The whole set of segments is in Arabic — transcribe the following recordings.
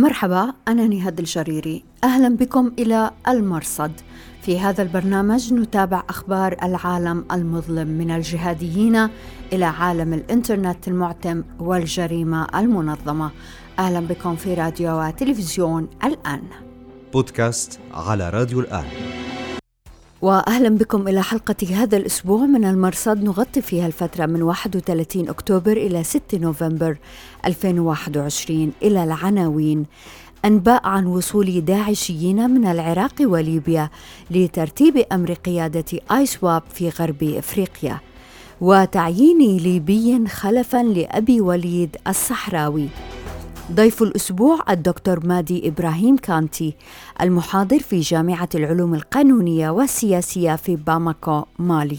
مرحبا أنا نهاد الجريري. أهلا بكم إلى المرصد. في هذا البرنامج نتابع أخبار العالم المظلم من الجهاديين إلى عالم الإنترنت المعتم والجريمة المنظمة. أهلا بكم في راديو وتلفزيون الآن. بودكاست على راديو الآن. واهلا بكم إلى حلقة هذا الأسبوع من المرصد نغطي فيها الفترة من 31 أكتوبر إلى 6 نوفمبر 2021 إلى العناوين. أنباء عن وصول داعشيين من العراق وليبيا لترتيب أمر قيادة آيسواب في غرب إفريقيا. وتعيين ليبي خلفا لأبي وليد الصحراوي. ضيف الأسبوع الدكتور مادي إبراهيم كانتي المحاضر في جامعة العلوم القانونية والسياسية في باماكو مالي.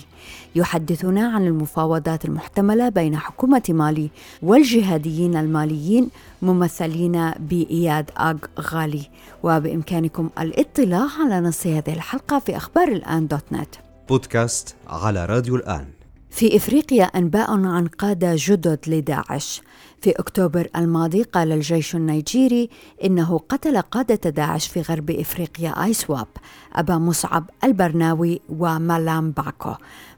يحدثنا عن المفاوضات المحتملة بين حكومة مالي والجهاديين الماليين ممثلين بإياد آغ غالي. وبإمكانكم الاطلاع على نص هذه الحلقة في أخبار الآن دوت نت. بودكاست على راديو الآن. في إفريقيا أنباء عن قادة جدد لداعش. في أكتوبر الماضي قال الجيش النيجيري إنه قتل قادة داعش في غرب إفريقيا آيسواب أبا مصعب البرناوي ومالام باكو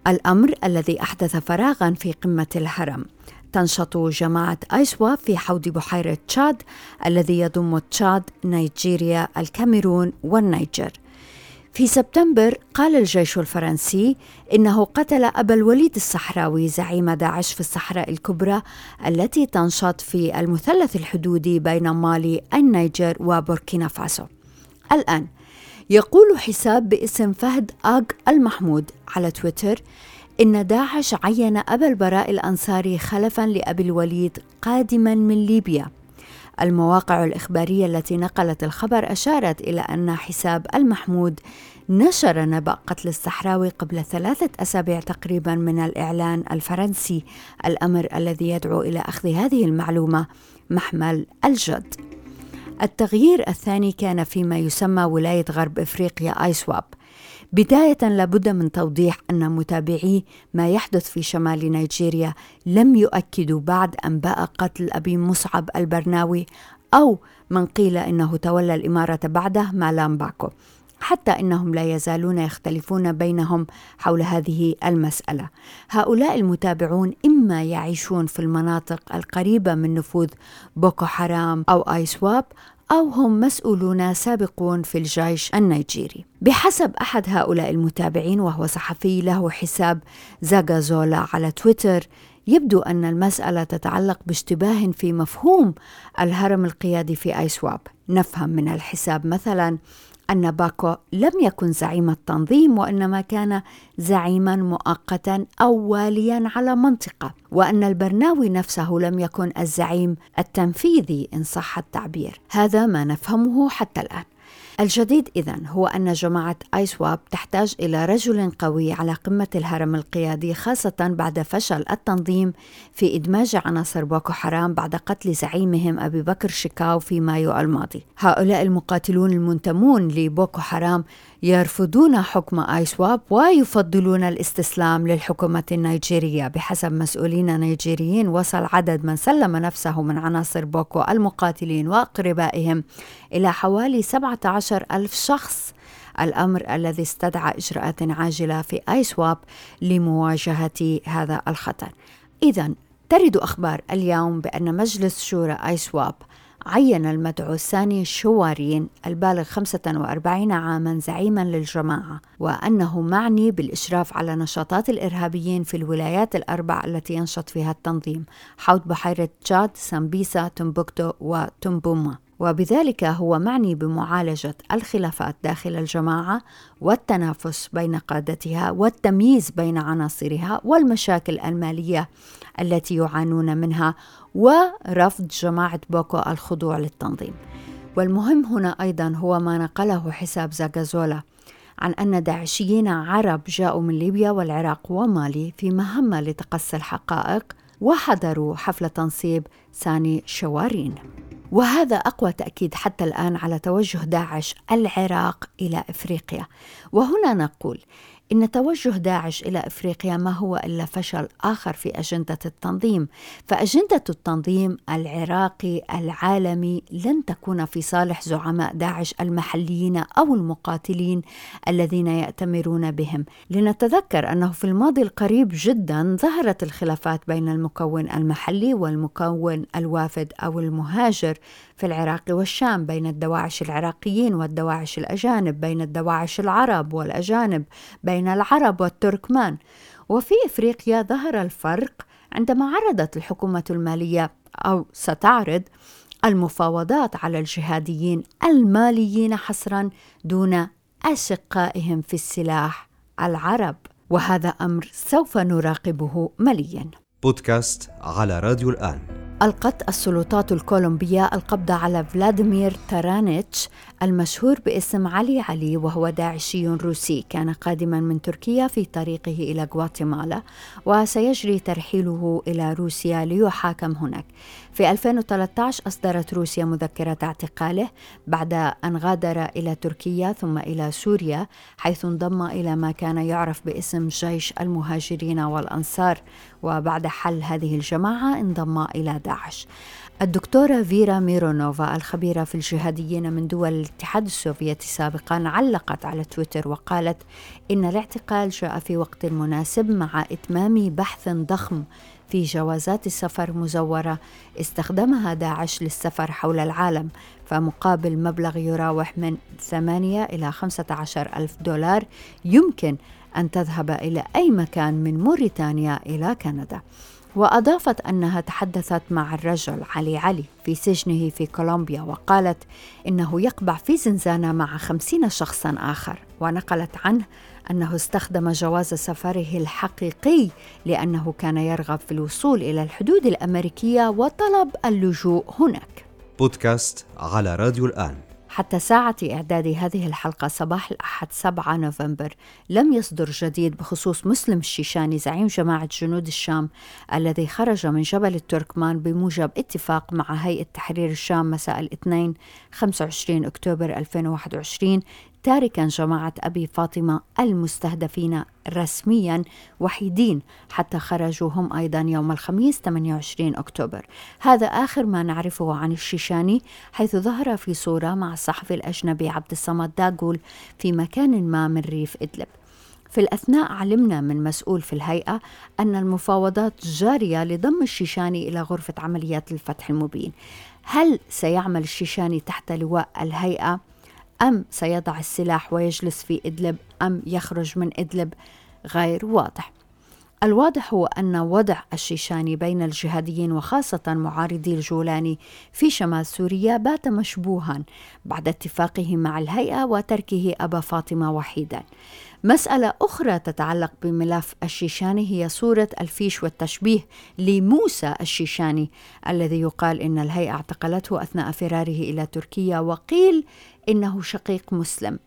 الأمر الذي أحدث فراغا في قمة الهرم تنشط جماعة ISWAP في حوض بحيرة تشاد الذي يضم تشاد، نيجيريا، الكاميرون والنيجر. في سبتمبر قال الجيش الفرنسي إنه قتل أبا الوليد الصحراوي زعيم داعش في الصحراء الكبرى التي تنشط في المثلث الحدودي بين مالي النيجر وبوركينا فاسو. الآن يقول حساب باسم فهد آغ المحمود على تويتر إن داعش عين أبا البراء الأنصاري خلفا لأبي الوليد قادما من ليبيا المواقع الإخبارية التي نقلت الخبر أشارت إلى أن حساب المحمود نشر نبأ قتل الصحراوي قبل ثلاثة أسابيع تقريبا من الإعلان الفرنسي. الأمر الذي يدعو إلى أخذ هذه المعلومة محمل الجد. التغيير الثاني كان فيما يسمى ولاية غرب إفريقيا آيسواب بداية لابد من توضيح أن متابعي ما يحدث في شمال نيجيريا لم يؤكدوا بعد أنباء قتل أبي مصعب البرناوي أو من قيل إنه تولى الإمارة بعده مالام باكو حتى إنهم لا يزالون يختلفون بينهم حول هذه المسألة. هؤلاء المتابعون إما يعيشون في المناطق القريبة من نفوذ بوكو حرام أو ISWAP أو هم مسؤولون سابقون في الجيش النيجيري. بحسب أحد هؤلاء المتابعين وهو صحفي له حساب زاغازولا على تويتر يبدو أن المسألة تتعلق باشتباه في مفهوم الهرم القيادي في ISWAP نفهم من الحساب مثلا أن باكو لم يكن زعيم التنظيم وإنما كان زعيما مؤقتا أو واليا على منطقة وأن البرناوي نفسه لم يكن الزعيم التنفيذي إن صح التعبير. هذا ما نفهمه حتى الآن. الجديد إذا هو أن جماعة ISWAP تحتاج إلى رجل قوي على قمة الهرم القيادي خاصة بعد فشل التنظيم في إدماج عناصر بوكو حرام بعد قتل زعيمهم أبي بكر شيكاو في مايو الماضي. هؤلاء المقاتلون المنتمون لبوكو حرام يرفضون حكم آيسواب ويفضلون الاستسلام للحكومة النيجيرية بحسب مسؤولين نيجيريين وصل عدد من سلم نفسه من عناصر بوكو المقاتلين وأقربائهم إلى حوالي 17 ألف شخص. الأمر الذي استدعى إجراءات عاجلة في آيسواب لمواجهة هذا الخطر. إذا ترد أخبار اليوم بأن مجلس شورى آيسواب عين المدعو الثاني شوارين البالغ 45 عاما زعيما للجماعة وأنه معني بالإشراف على نشاطات الإرهابيين في الولايات الأربع التي ينشط فيها التنظيم حوض بحيرة تشاد، سامبيسا، تمبوكتو وتمبوما وبذلك هو معني بمعالجة الخلافات داخل الجماعة والتنافس بين قادتها والتمييز بين عناصرها والمشاكل المالية التي يعانون منها ورفض جماعة بوكو الخضوع للتنظيم. والمهم هنا أيضا هو ما نقله حساب زاغازولا عن أن داعشيين عرب جاءوا من ليبيا والعراق ومالي في مهمة لتقصي الحقائق وحضروا حفل تنصيب ساني شوارين وهذا أقوى تأكيد حتى الآن على توجه داعش العراق إلى إفريقيا. وهنا نقول إن توجه داعش إلى إفريقيا ما هو إلا فشل آخر في أجندة التنظيم. فأجندة التنظيم العراقي العالمي لن تكون في صالح زعماء داعش المحليين أو المقاتلين الذين يأتمرون بهم. لنتذكر أنه في الماضي القريب جدا ظهرت الخلافات بين المكون المحلي والمكون الوافد أو المهاجر في العراق والشام بين الدواعش العراقيين والدواعش الأجانب بين الدواعش العرب والأجانب بين العرب والتركمان. وفي إفريقيا ظهر الفرق عندما عرضت الحكومة المالية أو ستعرض المفاوضات على الجهاديين الماليين حصرا دون أشقائهم في السلاح العرب. وهذا أمر سوف نراقبه مليا. بودكاست على راديو الآن. ألقت السلطات الكولومبية القبض على فلاديمير تارانيتش المشهور باسم علي علي وهو داعشي روسي كان قادما من تركيا في طريقه إلى غواتيمالا وسيجري ترحيله إلى روسيا ليحاكم هناك. في 2013 أصدرت روسيا مذكرة اعتقاله بعد أن غادر إلى تركيا ثم إلى سوريا حيث انضم إلى ما كان يعرف باسم جيش المهاجرين والأنصار. وبعد حل هذه الجماعة انضم إلى داعش. الدكتورة فيرا ميرونوفا الخبيرة في الجهاديين من دول الاتحاد السوفيتي سابقا علقت على تويتر وقالت إن الاعتقال جاء في وقت مناسب مع إتمام بحث ضخم في جوازات السفر مزورة. استخدمها داعش للسفر حول العالم فمقابل مبلغ يراوح من 8 إلى 15 ألف دولار يمكن أن تذهب إلى أي مكان من موريتانيا إلى كندا. وأضافت أنها تحدثت مع الرجل علي علي في سجنه في كولومبيا وقالت إنه يقبع في زنزانة مع خمسين شخصا آخر ونقلت عنه أنه استخدم جواز سفره الحقيقي لأنه كان يرغب في الوصول إلى الحدود الأمريكية وطلب اللجوء هناك. بودكاست على راديو الآن. حتى ساعة إعداد هذه الحلقة صباح الأحد 7 نوفمبر لم يصدر جديد بخصوص مسلم الشيشاني زعيم جماعة جنود الشام الذي خرج من جبل التركمان بموجب اتفاق مع هيئة تحرير الشام مساء الاثنين 25 أكتوبر 2021 تاركا جماعة أبي فاطمة المستهدفين رسميا وحيدين حتى خرجوا هم أيضا يوم الخميس 28 أكتوبر. هذا آخر ما نعرفه عن الشيشاني حيث ظهر في صورة مع الصحفي الأجنبي عبد الصمد داغول في مكان ما من ريف إدلب. في الأثناء علمنا من مسؤول في الهيئة أن المفاوضات جارية لضم الشيشاني إلى غرفة عمليات الفتح المبين. هل سيعمل الشيشاني تحت لواء الهيئة؟ أم سيضع السلاح ويجلس في إدلب أم يخرج من إدلب غير واضح. الواضح هو أن وضع الشيشاني بين الجهاديين وخاصة معارضي الجولاني في شمال سوريا بات مشبوها بعد اتفاقه مع الهيئة وتركه أبا فاطمة وحيدا. مسألة أخرى تتعلق بملف الشيشاني هي صورة الفيش والتشبيه لموسى الشيشاني الذي يقال إن الهيئة اعتقلته أثناء فراره إلى تركيا وقيل إنه شقيق مسلم.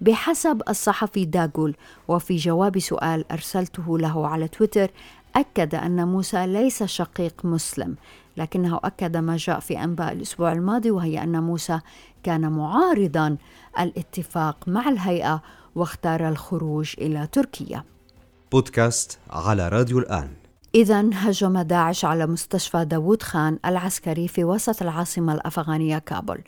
بحسب الصحفي داغول وفي جواب سؤال أرسلته له على تويتر أكد أن موسى ليس شقيق مسلم لكنه أكد ما جاء في أنباء الأسبوع الماضي وهي أن موسى كان معارضا الاتفاق مع الهيئة واختار الخروج إلى تركيا. بودكاست على راديو الآن. إذا هجم داعش على مستشفى داوود خان العسكري في وسط العاصمة الأفغانية كابول.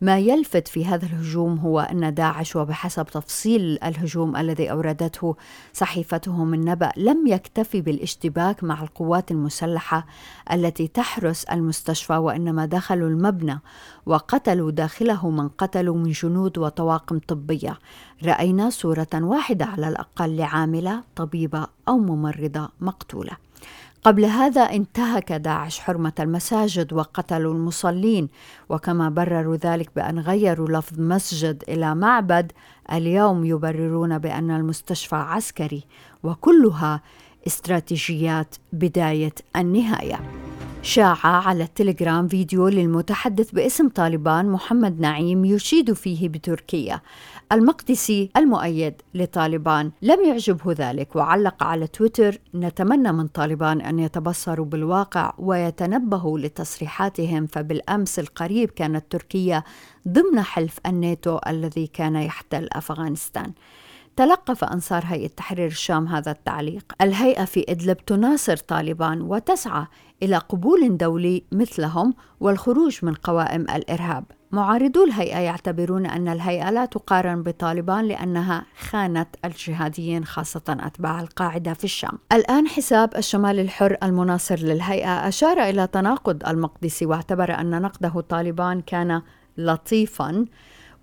ما يلفت في هذا الهجوم هو أن داعش وبحسب تفصيل الهجوم الذي أوردته صحيفته من نبأ لم يكتفي بالاشتباك مع القوات المسلحة التي تحرس المستشفى وإنما دخلوا المبنى وقتلوا داخله من قتلوا من جنود وطواقم طبية. رأينا صورة واحدة على الأقل لعاملة طبيبة أو ممرضة مقتولة. قبل هذا انتهك داعش حرمة المساجد وقتلوا المصلين وكما برروا ذلك بأن غيروا لفظ مسجد إلى معبد اليوم يبررون بأن المستشفى عسكري وكلها استراتيجيات بداية النهاية. شاع على التليجرام فيديو للمتحدث باسم طالبان محمد نعيم يشيد فيه بتركيا. المقدسي المؤيد لطالبان لم يعجبه ذلك وعلق على تويتر نتمنى من طالبان أن يتبصروا بالواقع ويتنبهوا لتصريحاتهم فبالأمس القريب كانت تركيا ضمن حلف الناتو الذي كان يحتل أفغانستان. تلقف أنصار هيئة تحرير الشام هذا التعليق. الهيئة في إدلب تناصر طالبان وتسعى إلى قبول دولي مثلهم والخروج من قوائم الإرهاب معارضو الهيئة يعتبرون أن الهيئة لا تقارن بطالبان لأنها خانت الجهاديين خاصة أتباع القاعدة في الشام. الآن حساب الشمال الحر المناصر للهيئة أشار إلى تناقض المقدسي واعتبر أن نقده طالبان كان لطيفا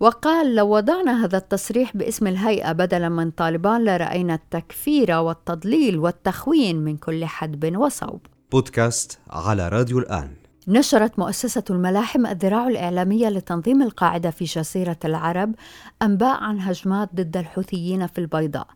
وقال لو وضعنا هذا التصريح باسم الهيئة بدلا من طالبان لرأينا التكفير والتضليل والتخوين من كل حدب وصوب بودكاست على راديو الآن. نشرت مؤسسة الملاحم الذراع الإعلامية لتنظيم القاعدة في جزيرة العرب أنباء عن هجمات ضد الحوثيين في البيضاء.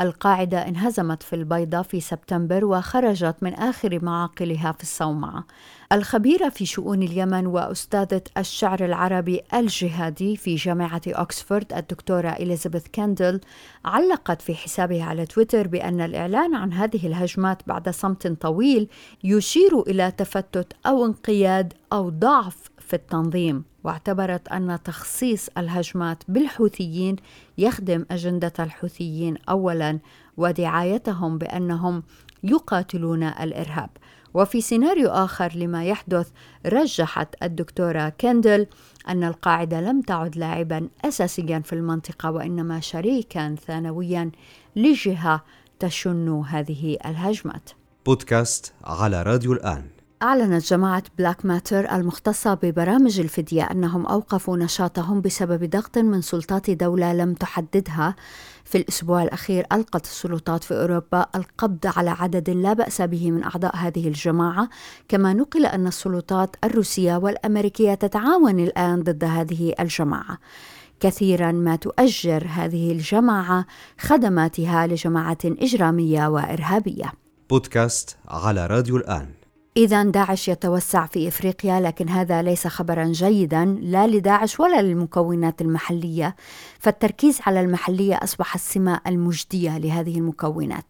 القاعدة انهزمت في البيضاء في سبتمبر وخرجت من آخر معاقلها في الصومعة. الخبيرة في شؤون اليمن وأستاذة الشعر العربي الجهادي في جامعة أكسفورد الدكتورة إليزابيث كاندل علقت في حسابها على تويتر بأن الإعلان عن هذه الهجمات بعد صمت طويل يشير إلى تفتت أو انقياد أو ضعف في التنظيم واعتبرت أن تخصيص الهجمات بالحوثيين يخدم أجندة الحوثيين اولا ودعايتهم بأنهم يقاتلون الإرهاب. وفي سيناريو آخر لما يحدث رجحت الدكتورة كندل أن القاعدة لم تعد لاعبا اساسيا في المنطقة وإنما شريكا ثانويا لجهة تشن هذه الهجمات. بودكاست على راديو الآن. أعلنت جماعة BlackMatter المختصة ببرامج الفدية أنهم أوقفوا نشاطهم بسبب ضغط من سلطات دولة لم تحددها. في الأسبوع الأخير ألقت السلطات في أوروبا القبض على عدد لا بأس به من أعضاء هذه الجماعة. كما نقل أن السلطات الروسية والأمريكية تتعاون الآن ضد هذه الجماعة. كثيرا ما تؤجر هذه الجماعة خدماتها لجماعة إجرامية وإرهابية. بودكاست على راديو الآن. إذا داعش يتوسع في إفريقيا لكن هذا ليس خبرا جيدا لا لداعش ولا للمكونات المحلية. فالتركيز على المحلية أصبح السمة المجدية لهذه المكونات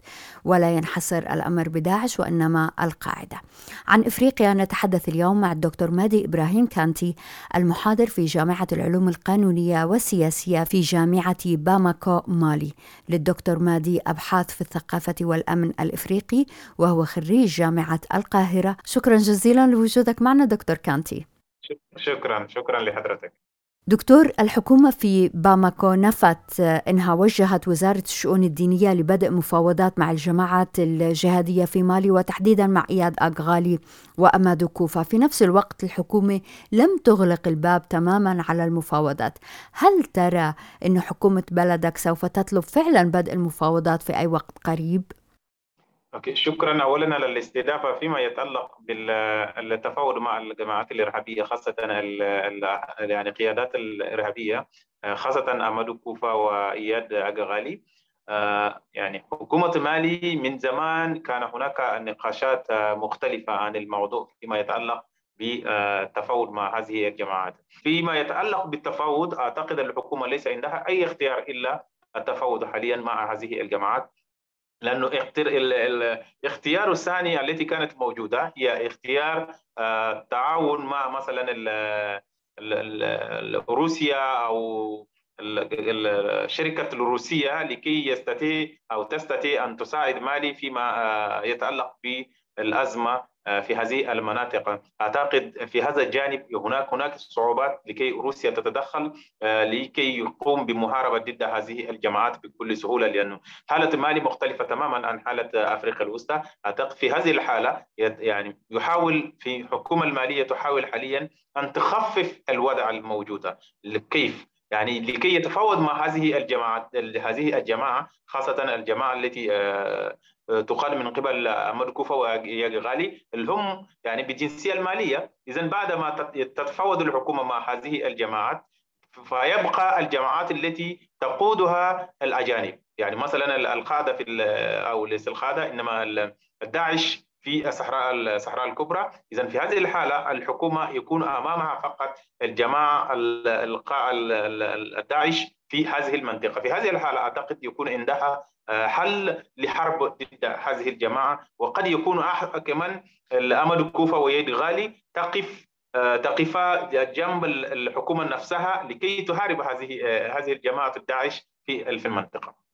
ولا ينحصر الأمر بداعش وإنما القاعدة. عن إفريقيا نتحدث اليوم مع الدكتور مادي إبراهيم كانتي المحاضر في جامعة العلوم القانونية والسياسية في جامعة باماكو مالي. للدكتور مادي أبحاث في الثقافة والأمن الإفريقي وهو خريج جامعة القاهرة شكرا جزيلا لوجودك معنا دكتور كانتي. شكرا شكرا لحضرتك. دكتور الحكومة في باماكو نفت أنها وجهت وزارة الشؤون الدينية لبدء مفاوضات مع الجماعات الجهادية في مالي وتحديدا مع إياد أغالي وأمادو كوفا. في نفس الوقت الحكومة لم تغلق الباب تماما على المفاوضات. هل ترى أن حكومة بلدك سوف تطلب فعلا بدء المفاوضات في أي وقت قريب؟ okay شكرا. أولا على الاستضافة فيما يتعلق بالتفاوض مع الجماعات الإرهابية خاصة ال ال يعني القيادات الإرهابية خاصة أمادو كوفا وإياد أغالي يعني حكومة مالي من زمان كان هناك نقاشات مختلفة عن الموضوع فيما يتعلق بالتفاوض مع هذه الجماعات. فيما يتعلق بالتفاوض أعتقد الحكومة ليس عندها أي اختيار إلا التفاوض حاليا مع هذه الجماعات. لأنه الاختيار الثاني التي كانت موجودة هي اختيار التعاون مع مثلا روسيا أو الشركة الروسية لكي يستطيع أو تستطيع أن تساعد مالي فيما يتعلق بالأزمة في هذه المناطق. أعتقد في هذا الجانب هناك هناك صعوبات لكي روسيا تتدخل لكي يقوم بمحاربة ضد هذه الجماعات بكل سهولة لأنه حالة مالي مختلفة تماما عن حالة أفريقيا الوسطى. أعتقد في هذه الحالة يعني يحاول في الحكومة المالية تحاول حاليا أن تخفف الوضع الموجود. كيف يعني لكي يتفاوض مع هذه الجماعات هذه الجماعة خاصة الجماعة التي تقال من قبل أمر كوفا وغالي اللي هم يعني بالجنسيه المالية. اذا بعد ما تتفاوض الحكومة مع هذه الجماعات فيبقى الجماعات التي تقودها الأجانب. يعني مثلا القاعده في أو ليس القاعده إنما الداعش في الصحراء الصحراء الكبرى. اذا في هذه الحالة الحكومة يكون أمامها فقط الجماعة الداعش في هذه المنطقة. في هذه الحالة أعتقد يكون عندها حل لحرب ضد هذه الجماعة. وقد يكون كمان الامل كوفا ويد غالي تقف تقف جنب الحكومة نفسها لكي تحارب هذه هذه الجماعة الداعش في في المنطقة.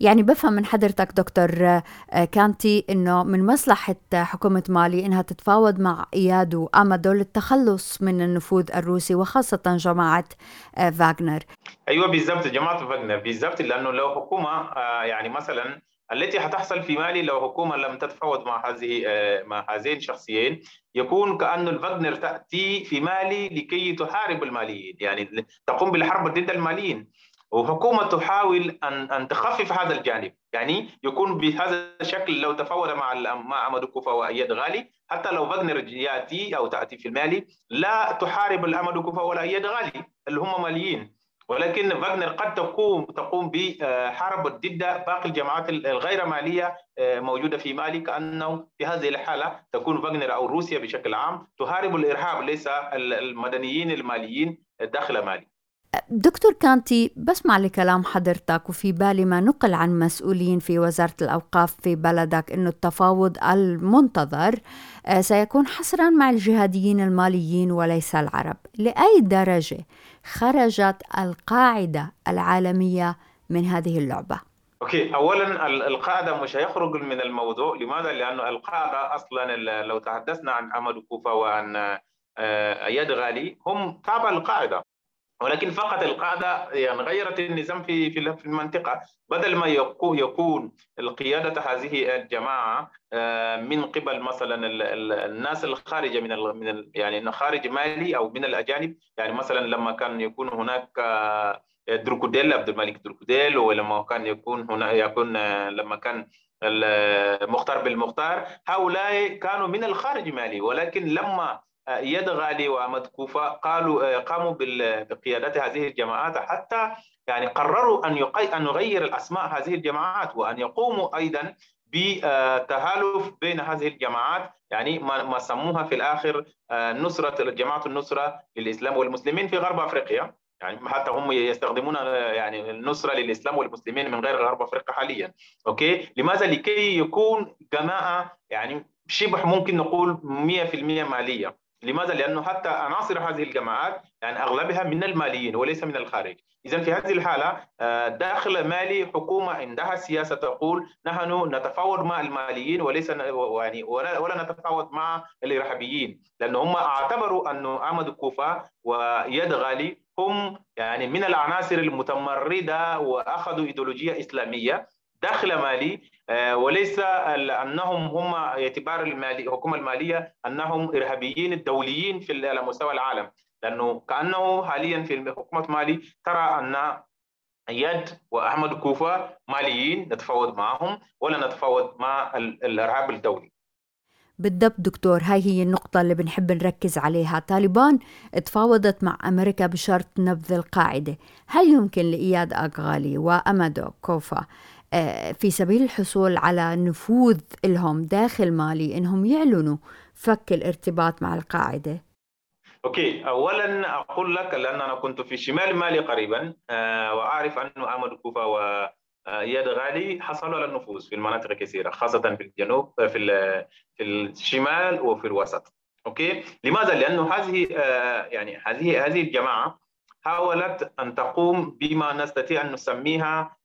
يعني بفهم من حضرتك دكتور آه، كانتي إنه من مصلحة حكومة مالي إنها تتفاوض مع إياد وأمادو للتخلص من النفوذ الروسي وخاصة جماعة آه، فاغنر. أيوه بالضبط جماعة فاغنر. بالضبط لأنه لو حكومة آه، يعني مثلا التي حتحصل في مالي لو حكومة لم تتفاوض مع هذه مع هذين الشخصيين يكون كأن الفاغنر تأتي في مالي لكي تحارب الماليين يعني تقوم بالحرب ضد الماليين. وحكومة تحاول أن أن تخفف هذا الجانب. يعني يكون بهذا الشكل لو تفاوض مع مع أمد كوفا وأياد غالي حتى لو فاغنر يأتي أو تأتي في المالي لا تحارب الأمد كوفا ولا أياد غالي. اللي هم ماليين. ولكن فاغنر قد تقوم تقوم بحرب ضد باقي الجماعات الغير مالية آه، موجودة في مالي كأنه في هذه الحالة تكون فاغنر أو روسيا بشكل عام. تحارب الإرهاب ليس المدنيين الماليين داخل مالي. دكتور كانتي بسمع لكلام حضرتك وفي بالي ما نقل عن مسؤولين في وزارة الأوقاف في بلدك أنه التفاوض المنتظر آه، سيكون حصرا مع الجهاديين الماليين وليس العرب. لأي درجة خرجت القاعدة العالمية من هذه اللعبة؟ أوكي اولا القاعدة مش هيخرج من الموضوع. لماذا؟ لأنه القاعدة أصلا لو تحدثنا عن امل كوفا وعن آه، أياد غالي هم تابع القاعده ولكن فقط القاعدة يعني غيرت النظام في في المنطقة. بدل ما يكون القيادة هذه الجماعة آه، من قبل مثلا الناس الخارجة من من يعني خارج مالي أو من الأجانب يعني مثلا لما كان يكون هناك آه، دروكوديل عبد الملك دروكوديل ولما كان يكون هنا يكون آه، لما كان المختار بالمختار هؤلاء كانوا من الخارج مالي. ولكن لما يد غالي كوفة قالوا قاموا بقيادة هذه الجماعات حتى يعني قرروا أن أن يغير الأسماء هذه الجماعات وأن يقوموا أيضا بتهالف بين هذه الجماعات. يعني ما سموها في الآخر نصرة جماعة النصرة للإسلام والمسلمين في غرب أفريقيا. يعني حتى هم يستخدمون يعني النصرة للإسلام والمسلمين من غير غرب أفريقيا حاليا. أوكي؟ لماذا؟ لكي يكون جماعة يعني شبه ممكن نقول 100% مالية. لماذا؟ لأنه حتى عناصر هذه الجماعات يعني أغلبها من الماليين وليس من الخارج. إذا في هذه الحالة آه، داخل مالي حكومة عندها سياسة تقول نحن نتفاوض مع الماليين وليس يعني ولا, نتفاوض مع الإرهابيين. لأن هم اعتبروا أن أحمد كوفا ويد غالي هم يعني من العناصر المتمردة وأخذوا إيديولوجية إسلامية. داخل مالي وليس أنهم هم اعتبار الحكومة المالية أنهم إرهابيين الدوليين في على مستوى العالم. لأنه كأنه حاليا في حكومه مالي ترى أن يد وأحمد كوفه ماليين نتفاوض معهم ولا نتفاوض مع الإرهاب الدولي. بالضبط دكتور هاي هي النقطة اللي بنحب نركز عليها. طالبان تفاوضت مع أمريكا بشرط نبذ القاعدة. هل يمكن لإياد أغالي وأمادو كوفا آه، في سبيل الحصول على نفوذ لهم داخل مالي إنهم يعلنوا فك الارتباط مع القاعدة. okay اولا أقول لك لأن أنا كنت في شمال مالي قريبا آه، وأعرف انه أحمد كوفا و إياد غالي حصلوا على النفوذ في المناطق كثيرة خاصة في الجنوب آه، في في الشمال وفي الوسط. okay؟ لماذا؟ لأنه هذه يعني هذه هذه الجماعة حاولت أن تقوم بما نستطيع أن نسميها آه،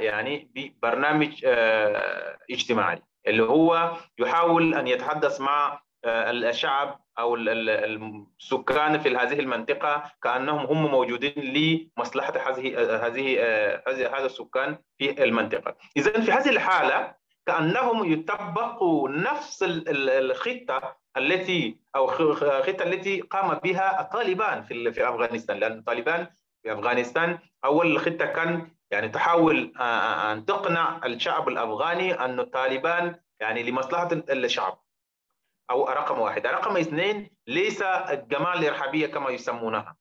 يعني ببرنامج آه، اجتماعي اللي هو يحاول أن يتحدث مع آه، الشعب أو السكان في هذه المنطقة كأنهم هم موجودين لمصلحة هذه هذه هذا السكان في المنطقة. اذا في هذه الحالة كأنهم يطبقوا نفس الخطة التي أو الخطه التي قام بها الطالبان في في أفغانستان لأن الطالبان في أفغانستان أول خطة كان يعني تحاول آه، آه، أن تقنع الشعب الأفغاني أن الطالبان يعني لمصلحة الشعب. أو رقم واحد. رقم اثنين ليس الجماعه الإرهابية كما يسمونها.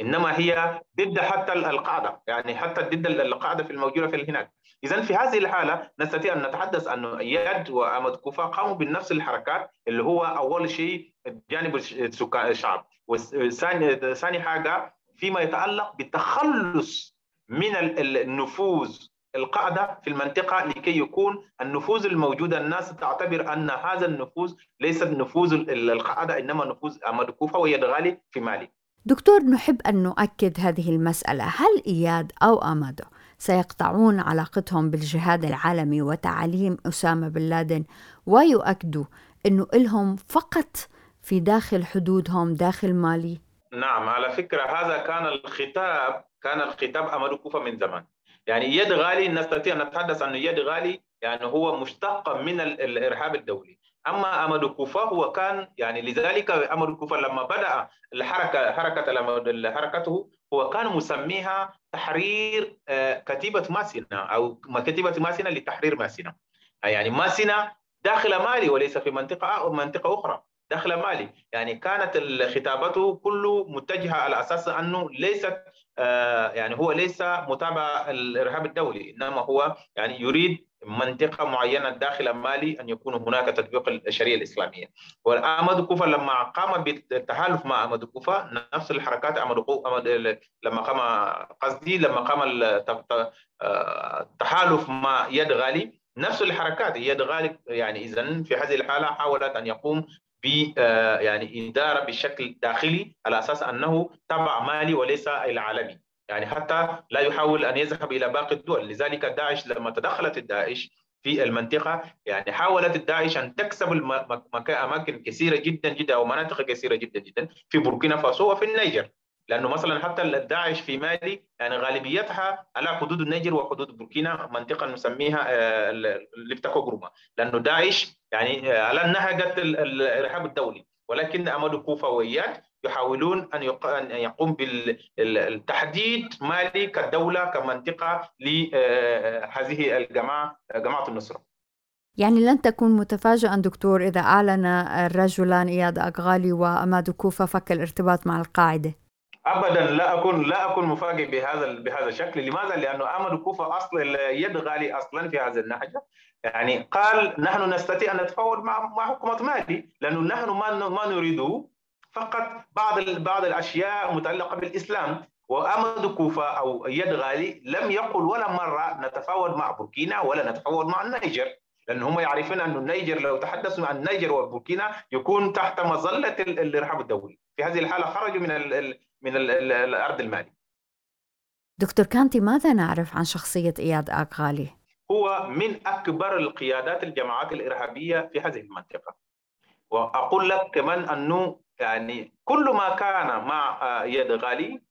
إنما هي ضد حتى القاعدة. يعني حتى ضد القاعدة في الموجودة في هناك. اذا في هذه الحالة نستطيع أن نتحدث انه اياد واحمد كوفا قاموا بنفس الحركات اللي هو أول شيء جانب الشعب. وثاني حاجة فيما يتعلق بالتخلص من النفوذ القاعدة في المنطقة لكي يكون النفوذ الموجودة الناس تعتبر أن هذا النفوذ ليس نفوذ القاعدة إنما نفوذ أحمد كوفة ويدغالي في مالي. دكتور نحب أن نؤكد هذه المسألة. هل إياد أو أمادو سيقطعون علاقتهم بالجهاد العالمي وتعاليم أسامة بن لادن؟ ويؤكدوا أنه إلهم فقط في داخل حدودهم داخل مالي. نعم على فكرة هذا كان الخطاب كان الخطاب أمر كوفة من زمان. يعني يد غالي نستطيع أن نتحدث عن يد غالي يعني هو مشتق من الإرهاب الدولي. أما امد كوفا هو كان يعني لذلك امد كوفا لما بدأ الحركة حركة حركته هو كان مسميها تحرير آه، كتيبة ماسنه أو كتيبة ماسنه لتحرير ماسنه يعني ماسنه داخل مالي وليس في منطقة منطقة أخرى. داخل مالي يعني كانت خطابته كله متجهة على أساس أنه ليست آه، يعني هو ليس متابع الإرهاب الدولي إنما هو يعني يريد منطقة معينة داخل مالي أن يكون هناك تطبيق الشريعة الإسلامية. وأحمد كوفا لما قام بالتحالف مع أحمد كوفا نفس الحركات أحمد لما قام قصدي لما قام التحالف مع يد غالي نفس الحركات يد غالي يعني إذا في هذه الحالة حاولت أن يقوم ب يعني إدارة بشكل داخلي على أساس أنه تبع مالي وليس العالمي. يعني حتى لا يحاول أن يذهب إلى باقي الدول. لذلك داعش لما تدخلت الداعش في المنطقة يعني حاولت الداعش أن تكسب أماكن كثيرة جدا جدا أو مناطق كثيرة جدا جدا في بوركينا فاسو وفي النيجر. لأنه مثلا حتى الداعش في مالي يعني غالبيتها على حدود النيجر وحدود بوركينا منطقة نسميها آه، جروما لأنه داعش يعني آه، على نهجة الإرهاب الدولي ولكن أمد كوفا وإياد يحاولون أن يقوم بالتحديد مالي كدولة كمنطقة لهذه الجماعة جماعة النصره. يعني لن تكون متفاجئا دكتور إذا أعلن الرجلان إياد أغالي وأمادو كوفا فك الارتباط مع القاعدة. ابدا لا اكون لا أكون مفاجئ بهذا بهذا الشكل، لماذا؟ لأنه امادو كوفا أصلا إياد غالي أصلا في هذا النهجة، يعني قال نحن نستطيع أن نتفاوض مع مع حكومة مالي، لأنه نحن ما ما نريده فقط بعض بعض الأشياء متعلقه بالإسلام. وامد كوفا أو إياد غالي لم يقل ولا مرة نتفاوض مع بوركينا ولا نتفاوض مع النيجر لأن هم يعرفون أن النيجر لو تحدثوا عن النيجر وبوركينا يكون تحت مظلة الإرهاب الدولي. في هذه الحالة خرجوا من من ال الأرض المالي دكتور كانتي ماذا نعرف عن شخصية إياد آغالي؟ هو من أكبر القيادات الجماعات الإرهابية في هذه المنطقة. وأقول لك كمان أنه يعني كل ما كان مع يد غالي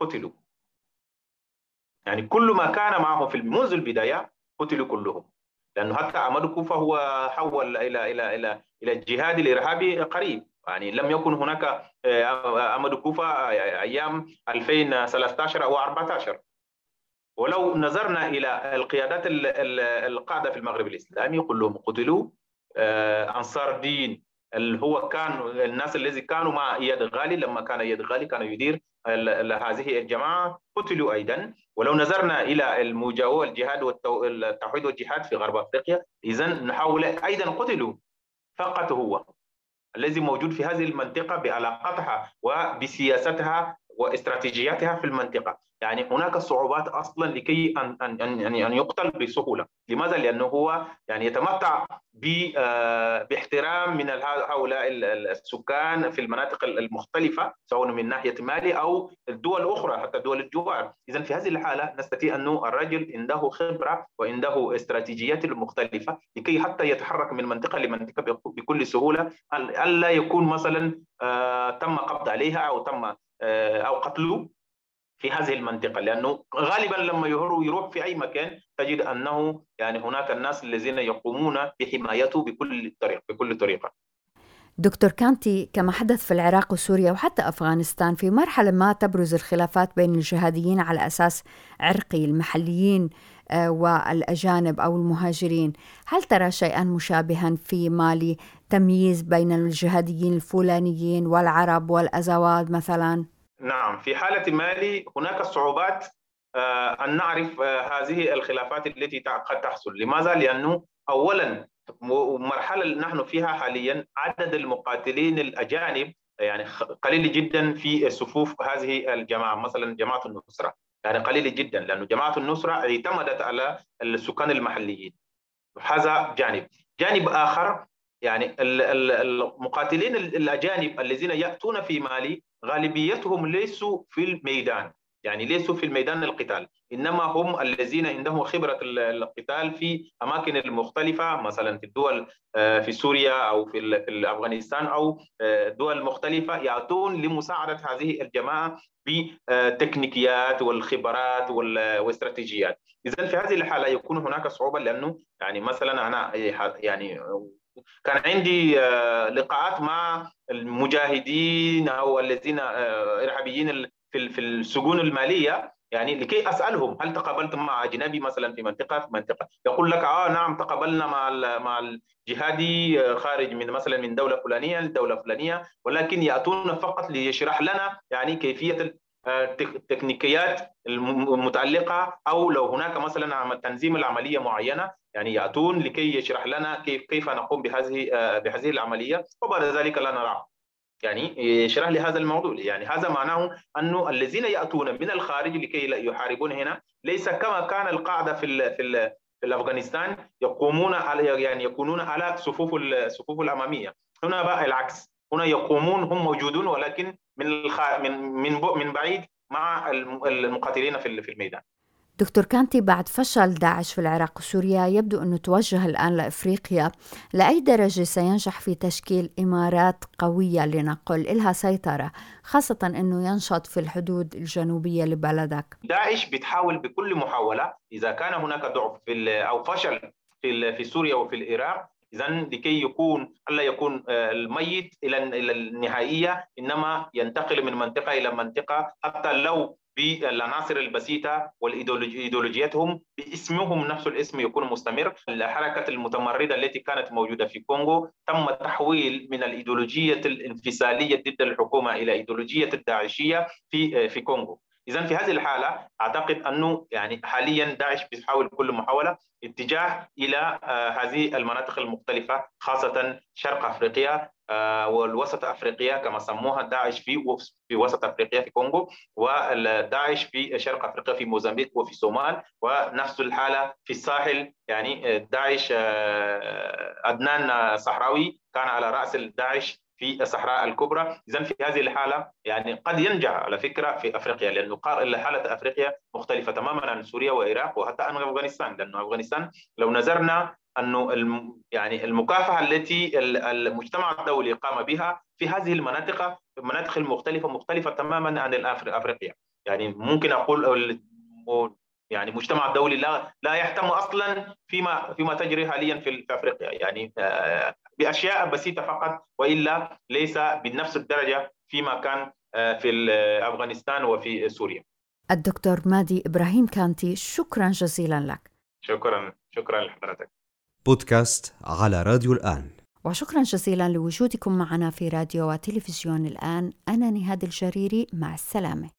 قتلوا. يعني كل ما كان معه في منذ البداية قتلوا كلهم. لأنه حتى عمد كوفة هو حول إلى إلى إلى إلى الجهاد الإرهابي قريب. يعني لم يكن هناك آه، كوفه آه، أيام 2013 أو 14 ولو نظرنا إلى القيادات القاعده في المغرب الإسلامي كلهم قتلوا أنصار دين اللي هو كان الناس الذي كانوا مع إياد غالي لما كان إياد غالي كان يدير هذه الجماعة قتلوا أيضا. ولو نظرنا إلى المجاوره والجهاد والتوحيد والجهاد في غرب أفريقيا اذا نحاول أيضا قتلوا فقط هو. الذي موجود في هذه المنطقة بعلاقتها وبسياستها واستراتيجياتها في المنطقة. يعني هناك صعوبات أصلا لكي ان ان ان, أن يقتل بسهولة. لماذا؟ لأنه هو يعني يتمتع آه، باحترام من هؤلاء السكان في المناطق المختلفة سواء من ناحية مالي أو الدول الأخرى حتى دول الجوار. اذا في هذه الحالة نستطيع انه الرجل عنده خبرة وعنده استراتيجيات مختلفة لكي حتى يتحرك من منطقة لمنطقة بكل سهولة ألا يكون مثلا آه، تم قبض عليها أو تم أو قتله في هذه المنطقة لأنه غالبا لما يروح في أي مكان تجد أنه يعني هناك الناس الذين يقومون بحمايته بكل طريقه بكل طريقة دكتور كانتي كما حدث في العراق وسوريا وحتى أفغانستان في مرحلة ما تبرز الخلافات بين الجهاديين على أساس عرقي المحليين آه، والأجانب أو المهاجرين، هل ترى شيئا مشابها في مالي تمييز بين الجهاديين الفلانيين والعرب والأزواد مثلا؟ نعم في حالة مالي هناك صعوبات آه، أن نعرف آه، هذه الخلافات التي قد تحصل. لماذا؟ لأنه أولا مرحلة نحن فيها حاليا عدد المقاتلين الأجانب يعني قليل جدا في صفوف هذه الجماعة مثلا جماعة النصرة. يعني قليل جدا لأن جماعة النصرة اعتمدت على السكان المحليين. هذا جانب. جانب آخر يعني المقاتلين الأجانب الذين يأتون في مالي غالبيتهم ليسوا في الميدان. يعني ليسوا في الميدان القتال. إنما هم الذين عندهم خبرة القتال في أماكن المختلفة مثلا في الدول آه، في سوريا أو في افغانستان أو آه، دول مختلفة يأتون لمساعدة هذه الجماعة بتكنيكيات والخبرات والاستراتيجيات اذا في هذه الحالة يكون هناك صعوبة لأنه يعني مثلا أنا يعني كان عندي آه، لقاءات مع المجاهدين أو الذين إرهابيين في في السجون المالية. يعني لكي أسألهم هل تقابلتم مع أجنبي مثلا في منطقة؟ في منطقة. يقول لك آه نعم تقابلنا مع مع الجهادي آه، خارج من مثلا من دولة فلانية لدولة فلانية ولكن يأتون فقط ليشرح لنا يعني كيفية آه، المتعلقه أو لو هناك مثلا تنظيم العملية معينة يعني يأتون لكي يشرح لنا كيف كيف نقوم بهذه آه، بهذه العملية. وبعد ذلك لا نراه. يعني يشرح لي هذا الموضوع. يعني هذا معناه أنه الذين يأتون من الخارج لكي يحاربون هنا ليس كما كان القاعدة في ال في ال في افغانستان يقومون على يعني يكونون على صفوف الصفوف الأمامية. هنا بقى العكس. هنا يقومون هم موجودون ولكن من الخ... من من من بعيد مع المقاتلين في الميدان. دكتور كانتي بعد فشل داعش في العراق وسوريا يبدو أنه توجه الآن لإفريقيا. لأي درجة سينجح في تشكيل إمارات قوية لنقل إلها سيطرة خاصة أنه ينشط في الحدود الجنوبية لبلدك؟ داعش بتحاول بكل محاولة إذا كان هناك ضعف في أو فشل في في سوريا وفي العراق اذا لكي يكون ألا يكون آه، الميت إلى النهائية إنما ينتقل من منطقة إلى منطقة حتى لو بالعناصر البسيطة والايديولوجياتهم باسمهم نفس الاسم يكون مستمر. الحركة المتمردة التي كانت موجودة في كونغو تم تحويل من الإيديولوجية الانفصالية ضد الحكومة إلى إيديولوجية الداعشية في في كونغو. اذا في هذه الحالة أعتقد أنه يعني حاليا داعش بيحاول كل محاولة اتجاه إلى آه، هذه المناطق المختلفة خاصة شرق أفريقيا آه، والوسط أفريقيا كما سموها داعش في في وسط أفريقيا في كونغو وداعش في شرق أفريقيا في موزمبيق وفي الصومال ونفس الحالة في الساحل يعني آه، داعش عدنان صحراوي كان على رأس داعش في الصحراء الكبرى. اذا في هذه الحالة يعني قد ينجح على فكرة في أفريقيا لأنه حالة أفريقيا مختلفة تماما عن سوريا والعراق وحتى عن أفغانستان لأنه أفغانستان لو نظرنا أنه يعني المكافحة التي المجتمع الدولي قام بها في هذه المناطق المناطق المختلفه مختلفة تماما عن أفريقيا. يعني ممكن أقول يعني المجتمع الدولي لا لا يهتم أصلا فيما فيما تجري حاليا في أفريقيا. يعني آه، بأشياء بسيطة فقط وإلا ليس بنفس الدرجة فيما كان آه، في أفغانستان وفي سوريا. الدكتور مادي إبراهيم كانتي شكرا جزيلا لك. شكرا شكرا لحضرتك. بودكاست على راديو الآن. وشكرا جزيلا لوجودكم معنا في راديو وتلفزيون الآن أنا نهاد الجريري مع السلامة.